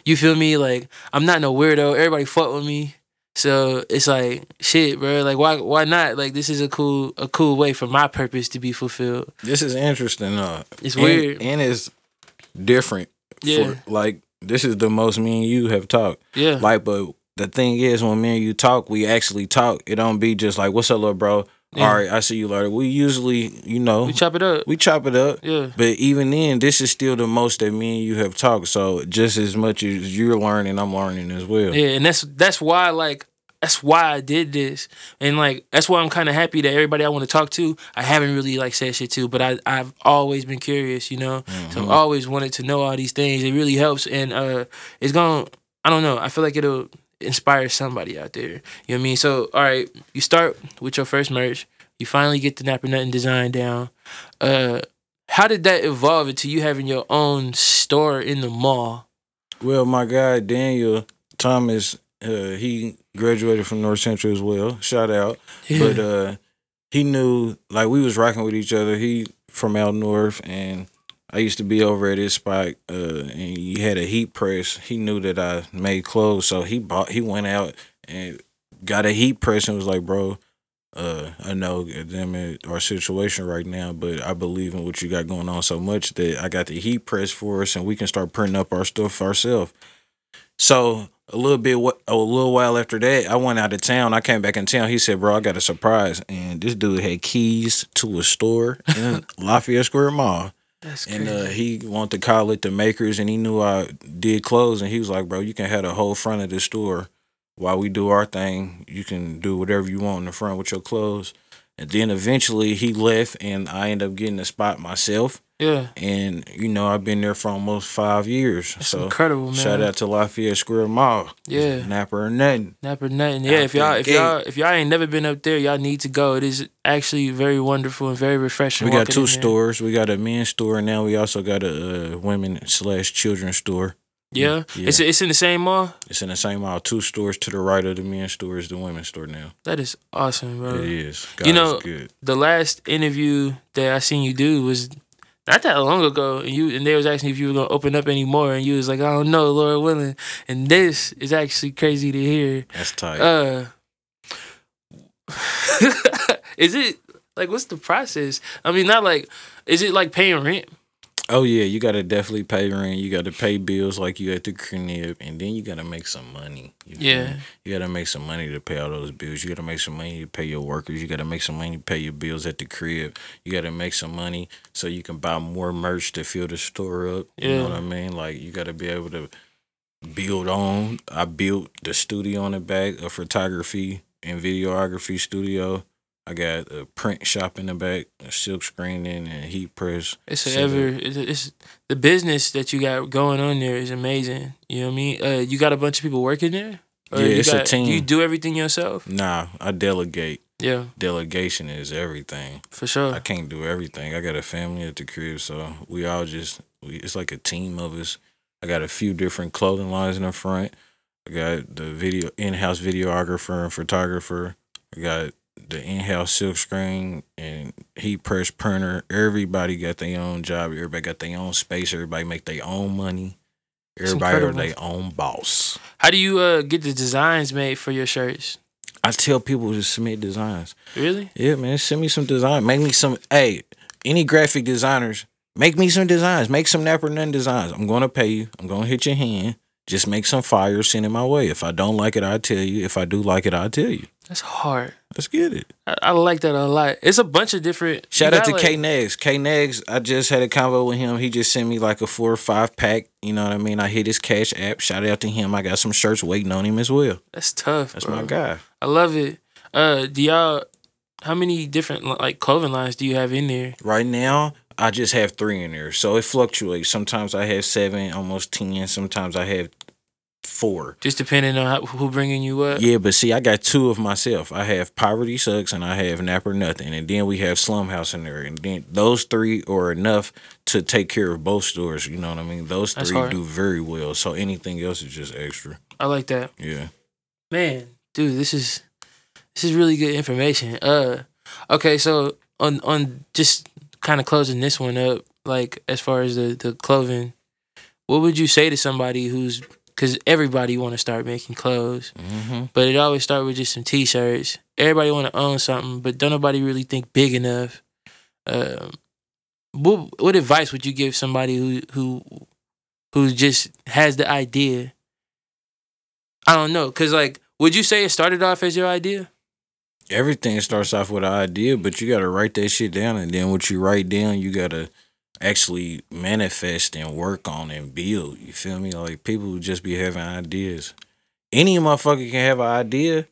You feel me? Like I'm not no weirdo. Everybody fuck with me, so it's like shit, bro. Like why why not? Like this is a cool a cool way for my purpose to be fulfilled. This is interesting. Uh, It's and- weird. and it's different. Yeah. For, like this is the most me and you have talked. Yeah, Like, but the thing is, when me and you talk, we actually talk. It don't be just like, "What's up, little bro?" Yeah. All right, I see you later. We usually, you know, we chop it up. we chop it up. Yeah, But even then, this is still the most that me and you have talked. So just as much as you're learning, I'm learning as well. yeah, and that's that's why like that's why I did this, and like that's why I'm kind of happy that everybody I want to talk to, I haven't really like said shit to, but I I've always been curious, you know. So I've always wanted to know all these things. It really helps, and uh, it's gonna. I don't know. I feel like it'll inspire somebody out there. You know what I mean? So all right, you start with your first merch. You finally get the Nap or Nothing design down. Uh, how did that evolve into you having your own store in the mall? Well, my guy Daniel Thomas, uh, he graduated from North Central as well. Shout out. But uh, he knew like we was rocking with each other. He from out north, and I used to be over at his spot. Uh, and he had a heat press. He knew that I made clothes, so he bought. He went out and got a heat press and was like, "Bro, uh, I know them in our situation right now, but I believe in what you got going on so much that I got the heat press for us, and we can start printing up our stuff ourselves." So a little bit, a little while after that, I went out of town. I came back in town. He said, "Bro, I got a surprise," and this dude had keys to a store in Lafayette Square Mall, That's and uh, he wanted to call it the Makers, and he knew I did clothes, and he was like, "Bro, you can have the whole front of the store while we do our thing. You can do whatever you want in the front with your clothes." And then eventually he left, and I ended up getting a spot myself. yeah, And you know, I've been there for almost five years. that's so incredible, man. shout out to Lafayette Square Mall. Yeah. Napper or nothing. Nap or nothing. Yeah, if y'all if gate. y'all if y'all ain't never been up there, y'all need to go. It is actually very wonderful and very refreshing. We got two stores. We got a men's store, and now we also got a uh, women slash children's store. Yeah, Yeah. it's it's in the same mall. It's in the same mall. Two stores to the right of the men's store is the women's store now. That is awesome, bro. it is. God You know- is good. The last interview that I seen you do was not that long ago, and you and they was asking if you were gonna open up anymore, and you was like, I don't know, Lord willing. And this is actually crazy to hear. That's tight. Uh, is it like what's the process? I mean, not like is it like paying rent? Oh yeah, you gotta definitely pay rent. You gotta pay bills like you at the crib, and then you gotta make some money. You feel Yeah. you gotta make some money to pay all those bills. You gotta make some money to pay your workers. You gotta make some money to pay your bills at the crib. You gotta make some money so you can buy more merch to fill the store up. You know what I mean? Like you gotta be able to build on. I built the studio on the back, a photography and videography studio. I got a print shop in the back, a silk screening and heat press. It's a ever it's, it's the business that you got going on there is amazing. You know what I mean? Uh, you got a bunch of people working there. Or Yeah, it's a team. Do you do everything yourself? Nah, I delegate. Yeah, Delegation is everything. for sure. I can't do everything. I got a family at the crib, so we all just we, it's like a team of us. I got a few different clothing lines in the front. I got the video in-house videographer and photographer. I got the in-house silk screen and heat press printer. Everybody got their own job. Everybody got their own space. Everybody make their own money. Everybody are their own boss. How do you uh get the designs made for your shirts? I tell people to submit designs. Really? Yeah, man. Send me some design. Make me some. Hey, any graphic designers, make me some designs. Make some Napper None designs. I'm gonna pay you. I'm gonna hit your hand. Just make some fire. Send it my way. If I don't like it, I'll tell you. If I do like it, I'll tell you. That's hard. Let's get it. I, I like that a lot. It's a bunch of different. Shout out to got, K like- Negs. K Negs, I just had a convo with him. He just sent me like a four or five pack. You know what I mean? I hit his cash app. Shout out to him. I got some shirts waiting on him as well. That's tough. That's bro. my guy. I love it. Uh, do y'all? How many different like clothing lines do you have in there? Right now, I just have three in there. So it fluctuates. Sometimes I have seven, almost 10. Sometimes I have four. Just depending on how, who bringing you up. Yeah, but see, I got two of myself. I have Poverty Sucks and I have Nap or Nothing. And then we have Slum House in there. And then those three are enough to take care of both stores. You know what I mean? Those That's three hard. do very well. So anything else is just extra. I like that. Yeah. Man, dude, this is this is really good information. Uh okay, so on on just kind of closing this one up, like as far as the the clothing, what would you say to somebody who's cuz everybody want to start making clothes, Mm-hmm. but it always start with just some t-shirts. Everybody want to own something, but don't nobody really think big enough. Um what what advice would you give somebody who who who just has the idea? I don't know, cuz like would you say it started off as your idea? Everything starts off with an idea, but you got to write that shit down. And then what you write down, you got to actually manifest and work on and build. You feel me? Like people who just be having ideas. Any motherfucker can have an idea.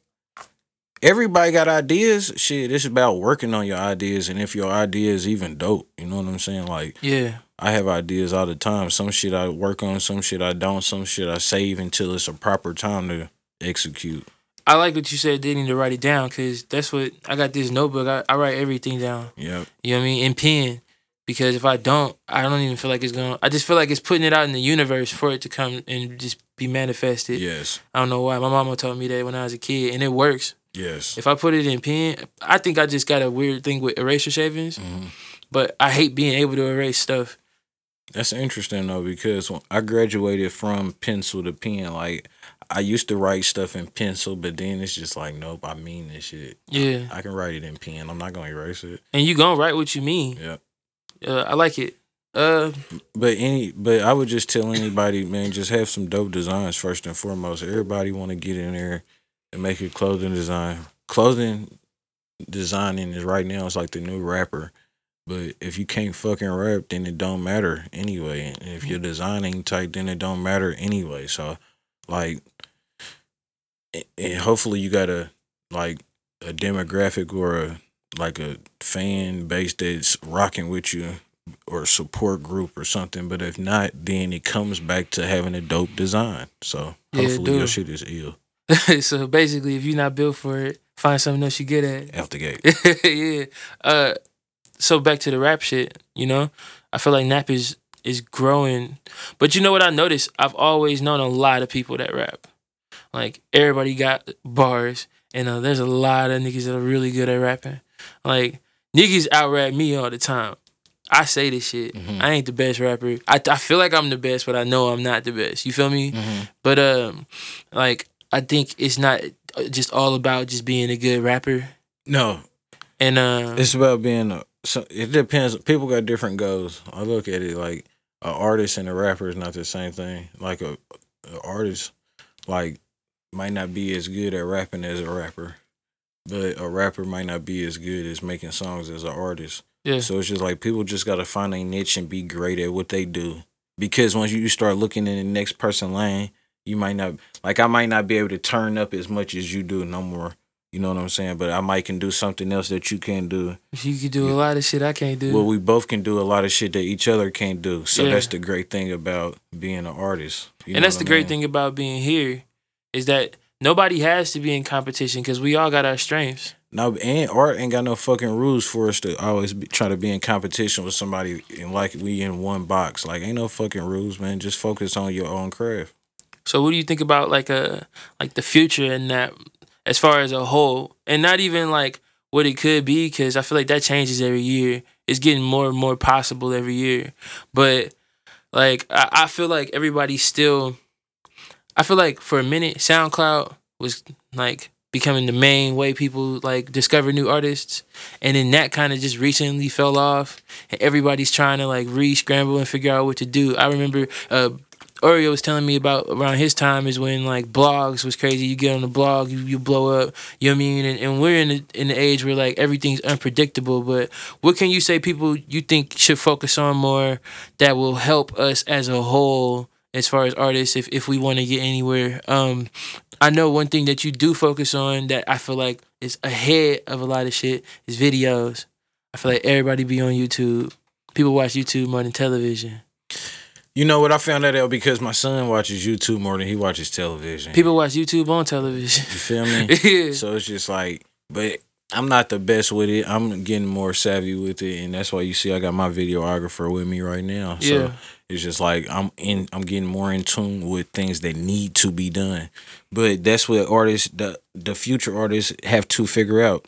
Everybody got ideas. Shit, it's about working on your ideas and if your idea is even dope. You know what I'm saying? Like Yeah. I have ideas all the time. Some shit I work on, some shit I don't, some shit I save until it's a proper time to execute. I like what you said, they need to write it down because that's what I got this notebook. I, I write everything down. Yep. You know what I mean? In pen. Because if I don't, I don't even feel like it's going to, I just feel like it's putting it out in the universe for it to come and just be manifested. Yes. I don't know why. My mama told me that when I was a kid and it works. Yes. If I put it in pen, I think I just got a weird thing with eraser shavings, Mhm. but I hate being able to erase stuff. That's interesting though because when I graduated from pencil to pen. Like I used to write stuff in pencil, but then it's just like, nope, I mean this shit. Yeah. I can write it in pen. I'm not gonna erase it. And you going to write what you mean. Yep. Uh, I like it. Uh, But any, but I would just tell anybody, man, just have some dope designs first and foremost. Everybody want to get in there and make a clothing design. Clothing designing is right now. It's like the new rapper. But if you can't fucking rap, then it don't matter anyway. And if your design ain't tight, then it don't matter anyway. So, like, and hopefully you got a like a demographic or a like a fan base that's rocking with you or a support group or something. But if not, then it comes back to having a dope design. So Yeah, hopefully your do. shit is ill so basically, if you're not built for it, find something else you get at. out the gate. yeah. Uh, so back to the rap shit. You know, I feel like Nap is is growing, but you know what I noticed? I've always known a lot of people that rap. Like everybody got bars, and uh, there's a lot of niggas that are really good at rapping. Like niggas out rap me all the time. I say this shit. Mhm. I ain't the best rapper. I, I feel like I'm the best, but I know I'm not the best. You feel me? Mhm. But um, like I think it's not uh, just all about just being a good rapper. No, And uh, it's about being a so it depends. People got different goals. I look at it like an artist and a rapper is not the same thing. Like a, a artist, like might not be as good at rapping as a rapper, but a rapper might not be as good as making songs as an artist. Yeah. So it's just like people just gotta find a niche and be great at what they do. Because once you start looking in the next person lane, you might not like I might not be able to turn up as much as you do no more. You know what I'm saying? But I might can do something else that you can't do. You can do a lot of shit I can't do. Well, we both can do a lot of shit that each other can't do. So Yeah. that's the great thing about being an artist. And that's the I great thing about being here is that nobody has to be in competition because we all got our strengths. No, and art ain't got no fucking rules for us to always be, try to be in competition with somebody and like we in one box. Like ain't no fucking rules, man. Just focus on your own craft. So what do you think about like a like the future and that as far as a whole, and not even like what it could be because I feel like that changes every year. It's getting more and more possible every year, but like I, I feel like everybody's still. I feel like for a minute, SoundCloud was like becoming the main way people like discover new artists, and then that kind of just recently fell off, and everybody's trying to like re-scramble and figure out what to do. I remember uh, Oreo was telling me about around his time is when like blogs was crazy. You get on the blog, you, you blow up. You know what I mean? And, and we're in the, in the age where like everything's unpredictable. But what can you say people you think should focus on more that will help us as a whole as far as artists if, if we want to get anywhere? Um, I know one thing that you do focus on that I feel like is ahead of a lot of shit is videos. I feel like everybody be on YouTube. People watch YouTube more than television. You know what? I found that out because my son watches YouTube more than he watches television. People watch YouTube on television. you feel me? yeah. So it's just like, but I'm not the best with it. I'm getting more savvy with it, and that's why you see I got my videographer with me right now. So Yeah. it's just like I'm in. I'm getting more in tune with things that need to be done. But that's what artists, the the future artists, have to figure out.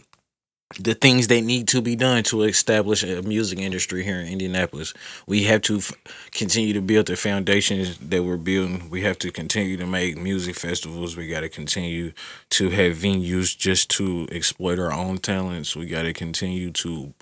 The things that need to be done to establish a music industry here in Indianapolis. We have to f- continue to build the foundations that we're building. We have to continue to make music festivals. We got to continue to have venues just to exploit our own talents. We got to continue to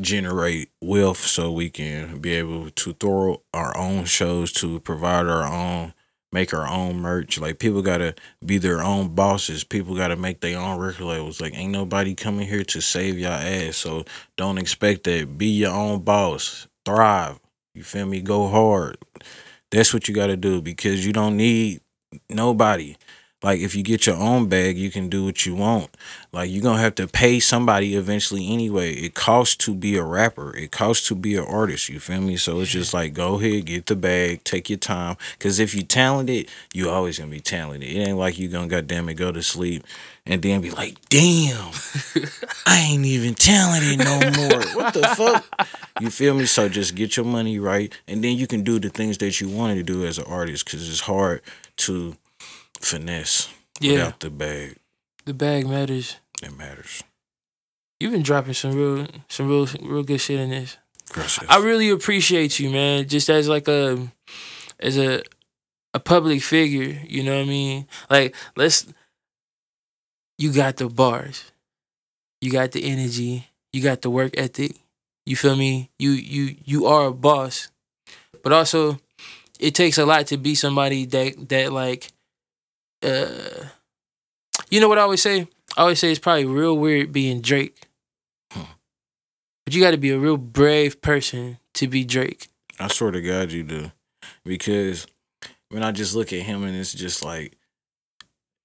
generate wealth so we can be able to throw our own shows to provide our own make our own merch. Like people gotta be their own bosses. People gotta make their own record labels. Like ain't nobody coming here to save your ass. So don't expect that. Be your own boss. Thrive. You feel me? Go hard. That's what you gotta do because you don't need nobody like if you get your own bag you can do what you want. Like you're gonna have to pay somebody eventually anyway. It costs to be a rapper. It costs to be an artist. You feel me? So it's just like go ahead get the bag take your time. Because if you talented you always gonna be talented. It ain't like you gonna goddamn it go to sleep and then be like damn i ain't even talented no more. What the fuck? You feel me? So just get your money right and then you can do the things that you wanted to do as an artist because it's hard to finesse Yeah. without the bag The bag matters. it matters You've been dropping some real, some real, real good shit in this. Gracias. I really appreciate you, man. Just as like a, as a, a public figure. You know what I mean? Like let's. You got the bars. You got the energy. You got the work ethic. You feel me? You you you are a boss, but also, it takes a lot to be somebody that that like. Uh, you know what I always say? I always say it's probably real weird being Drake. Hmm. But you got to be a real brave person to be Drake. I swear to God, you do, because when I just look at him and it's just like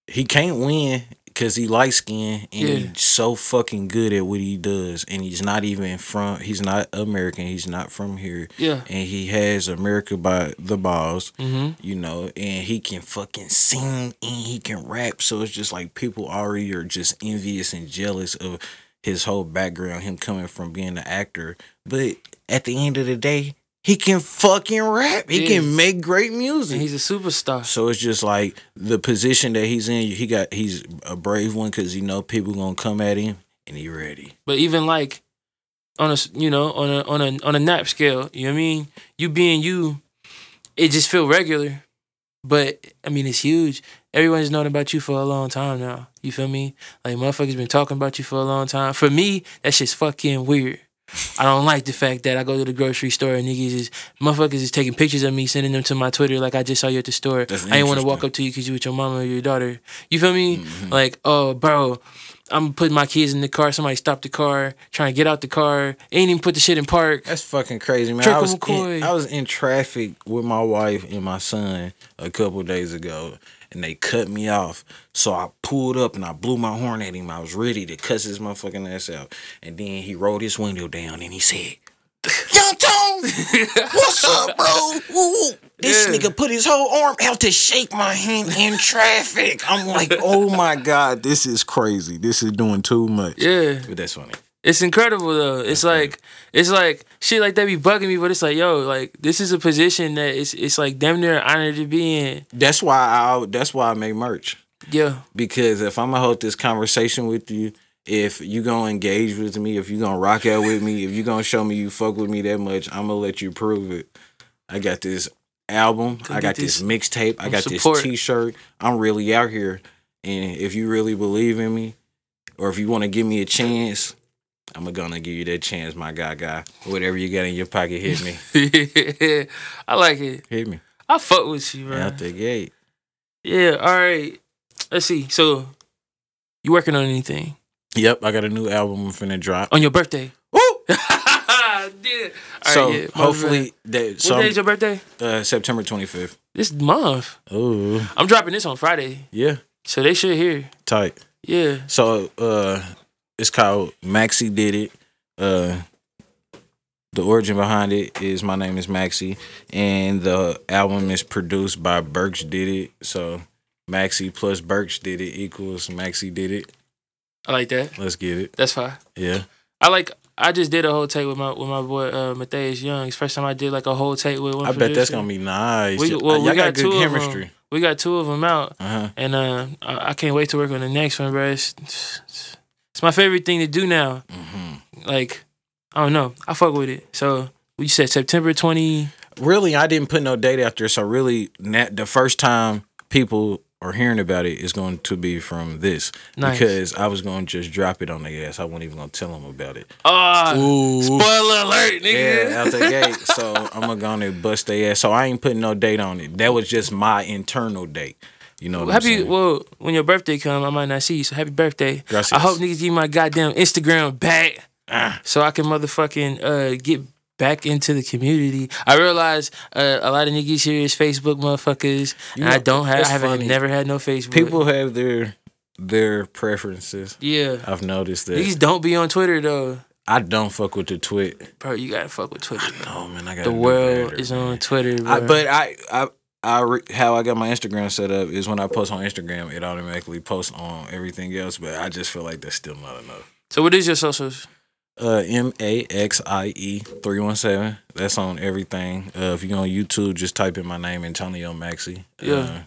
he can't win because he light skinned and Yeah. he's so fucking good at what he does, and he's not even from. He's not American. He's not from here, Yeah. and he has America by the balls. Mm-hmm. you know, and he can fucking sing and he can rap. So it's just like people already are just envious and jealous of his whole background, him coming from being an actor. But at the end of the day, he can fucking rap. He Yeah. can make great music. And he's a superstar. so it's just like the position that he's in. He got he's a brave one because you know people gonna come at him and he ready. But even like on a you know on a on a on a nap scale, you know what I mean? You being you, it just feel regular. But I mean, it's huge. Everyone's known about you for a long time now. You feel me? Like motherfuckers been talking about you for a long time. For me, that shit's fucking weird. I don't like the fact that I go to the grocery store and niggas is motherfuckers is taking pictures of me, sending them to my Twitter like I just saw you at the store. I ain't want to walk up to you because you with your mama or your daughter. You feel me? Mm-hmm. Like, oh, bro. I'm putting my kids in the car. Somebody stopped the car, trying to get out the car. Ain't even put the shit in park. That's fucking crazy, man. I was, McCoy. in, I was in traffic with my wife and my son a couple days ago, and they cut me off. So I pulled up and I blew my horn at him. I was ready to cuss his motherfucking ass out. And then he rolled his window down and he said, Young Tone, what's up, bro? Woo. This Yeah. nigga put his whole arm out to shake my hand in traffic. I'm like, oh my God, this is crazy. This is doing too much. Yeah. But that's funny. It's incredible though. It's like it's like shit like that be bugging me, but it's like yo, like this is a position that it's it's like damn near an honor to be in. That's why I that's why I make merch. Yeah, because if I'm gonna hold this conversation with you, if you gonna engage with me, if you gonna rock out with me, if you gonna show me you fuck with me that much, I'm gonna let you prove it. I got this album, I got this, this- mixtape, I got support. this T-shirt. I'm really out here, and if you really believe in me, or if you want to give me a chance. I'm gonna give you that chance, my guy, guy. Whatever you got in your pocket, hit me, I like it. hit me I fuck with you, man. out the gate. Yeah. All right. Let's see. So, you working on anything Yep, I got a new album I'm finna drop. on your birthday? Woo! yeah. All right, so yeah. Hopefully that what so day is your birthday? uh, September 25th. This month. Oh, I'm dropping this on Friday, yeah, so they should hear. tight. Yeah. So uh it's called Maxie Did It. Uh the origin behind it is my name is Maxie and the album is produced by Birch Did It. So Maxie plus Birch Did It equals Maxie Did It. I like that. Let's get it. That's fine. Yeah. I like. I just did a whole tape with my with my boy uh, Matthias Young. It's the first time I did like a whole tape with one. I bet that's gonna be nice. We, well, Y'all we got, two good of chemistry. them. We got two of them out, Uh-huh. and uh, I, I can't wait to work on the next one, bro. It's, it's, it's my favorite thing to do now. hmm Like, I don't know. I fuck with it. So we said September twenty. Really, I didn't put no date after. so really, the first time people are hearing about it is going to be from this Nice. because I was going to just drop it on their ass. I wasn't even going to tell them about it. Oh, Ooh. spoiler alert, nigga. Yeah, out the gate. So I'm gonna go and bust their ass. So I ain't putting no date on it. That was just my internal date. You know what happy. Well, when your birthday come, I might not see you. So happy birthday. Gracias. I hope niggas give my goddamn Instagram back. Ah. so I can motherfucking uh, get back into the community. I realize uh, a lot of niggas here is Facebook motherfuckers, You and I don't have. I haven't funny. never had no Facebook. People have their their preferences. yeah, I've noticed that. niggas don't be on Twitter though, I don't fuck with the twit. bro. You gotta fuck with Twitter. Oh man, I got The world is on Twitter. I, but I, I, I, re- how I got my Instagram set up is when I post on Instagram, it automatically posts on everything else. But I just feel like that's still not enough. so what is your socials? Uh, M A X I E three one seven. That's on everything. Uh, if you go on YouTube, just type in my name, Antonio Maxie. Yeah. Uh,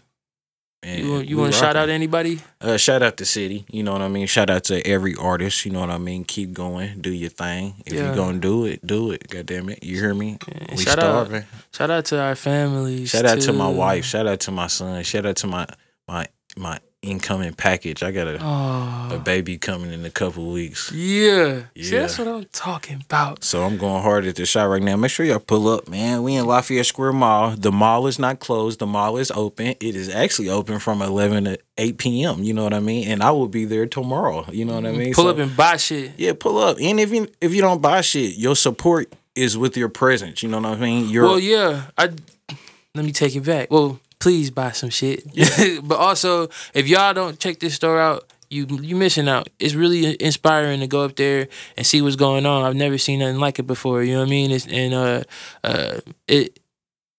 and You want you want to shout out anybody? Uh, shout out to City. You know what I mean. Shout out to every artist. You know what I mean. Keep going. Do your thing. If Yeah. you're gonna do it, do it. God damn it. You hear me? And we shout out, starving. shout out to our families. Shout out to my wife. Shout out to my son. Shout out to my my my incoming package. I got a, a Oh, baby coming in a couple weeks. yeah. See, that's what I'm talking about. So I'm going hard at the shot right now. Make sure y'all pull up, man. We in Lafayette Square Mall. The mall is not closed. The mall is open. It is actually open from 11 to 8 p.m. You know what I mean? And I will be there tomorrow. You know what I mm-hmm. mean? Pull So- up and buy shit. yeah, pull up. And if you if you don't buy shit, your support is with your presence. You know what I mean? You're Well, yeah. I let me take it back. Well, please buy some shit. but also, if y'all don't check this store out, you you missing out. It's really inspiring to go up there and see what's going on. I've never seen nothing like it before. You know what I mean? It's, and uh, uh, it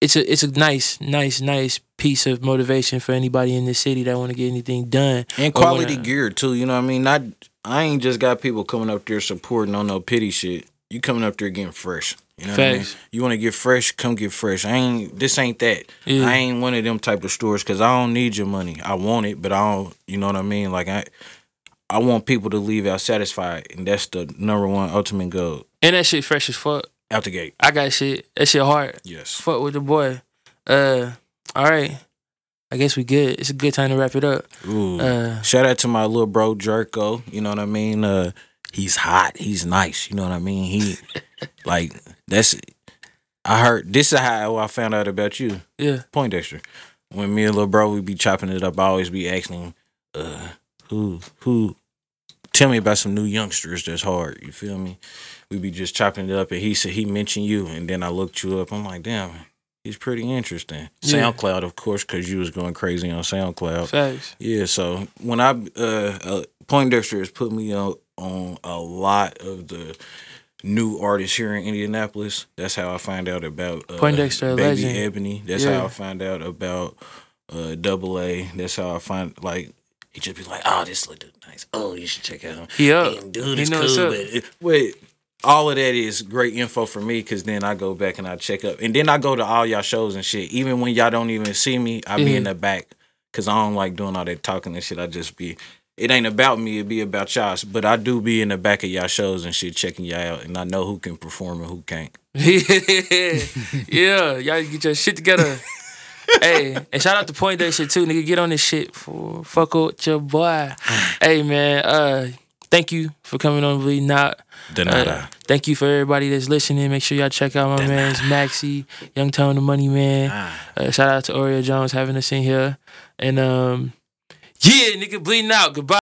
it's a it's a nice nice nice piece of motivation for anybody in this city that want to get anything done. and quality wanna- gear too. You know what I mean? Not I ain't just got people coming up there supporting on no pity shit. You coming up there getting fresh. You know what I mean? Facts. You want to get fresh, come get fresh. I ain't. This ain't that. Yeah. I ain't one of them type of stores because I don't need your money. I want it, but I don't. You know what I mean? Like I, I want people to leave out satisfied, and that's the number one ultimate goal And that shit fresh as fuck. out the gate. I got shit. That shit hard. Yes. Fuck with the boy. Uh, all right. I guess we good. It's a good time to wrap it up. Ooh. Uh, Shout out to my little bro Jerko. You know what I mean? Uh, he's hot, he's nice. You know what I mean? He like that's. I heard this is how I found out about you, Yeah. Poindexter. When me and little bro we be chopping it up, I always be asking him, uh, who who tell me about some new youngsters that's hard. You feel me? We be just chopping it up, and he said he mentioned you, and then I looked you up. I'm like, damn, he's pretty interesting. Yeah. SoundCloud, of course, because you was going crazy on SoundCloud. Facts. Yeah, so when I uh, uh Poindexter has put me on on a lot of the new artists here in Indianapolis. That's how I find out about uh, Poindexter, Baby legend. Ebony. That's Yeah. how I find out about uh Double A. That's how I find like he just be like, oh, this look nice. Oh, you should check out him. Damn, dude, it's cool. But wait, all of that is great info for me because then I go back and I check up, and then I go to all y'all shows and shit. Even when y'all don't even see me, I be Yeah. in the back because I don't like doing all that talking and shit. I just be. It ain't about me. It be about y'all. But I do be in the back of y'all shows and shit, checking y'all out, and I know who can perform and who can't. yeah, y'all get your shit together. hey, and shout out to Point Day shit too, nigga. Get on this shit for fuck with your boy. hey man, uh, thank you for coming on Out. De Uh, thank you for everybody that's listening. Make sure y'all check out my man's Maxie, Young Tone the Money Man. Uh, shout out to Oreo Jones having us in here. And um, yeah, nigga, bleeding out. Goodbye.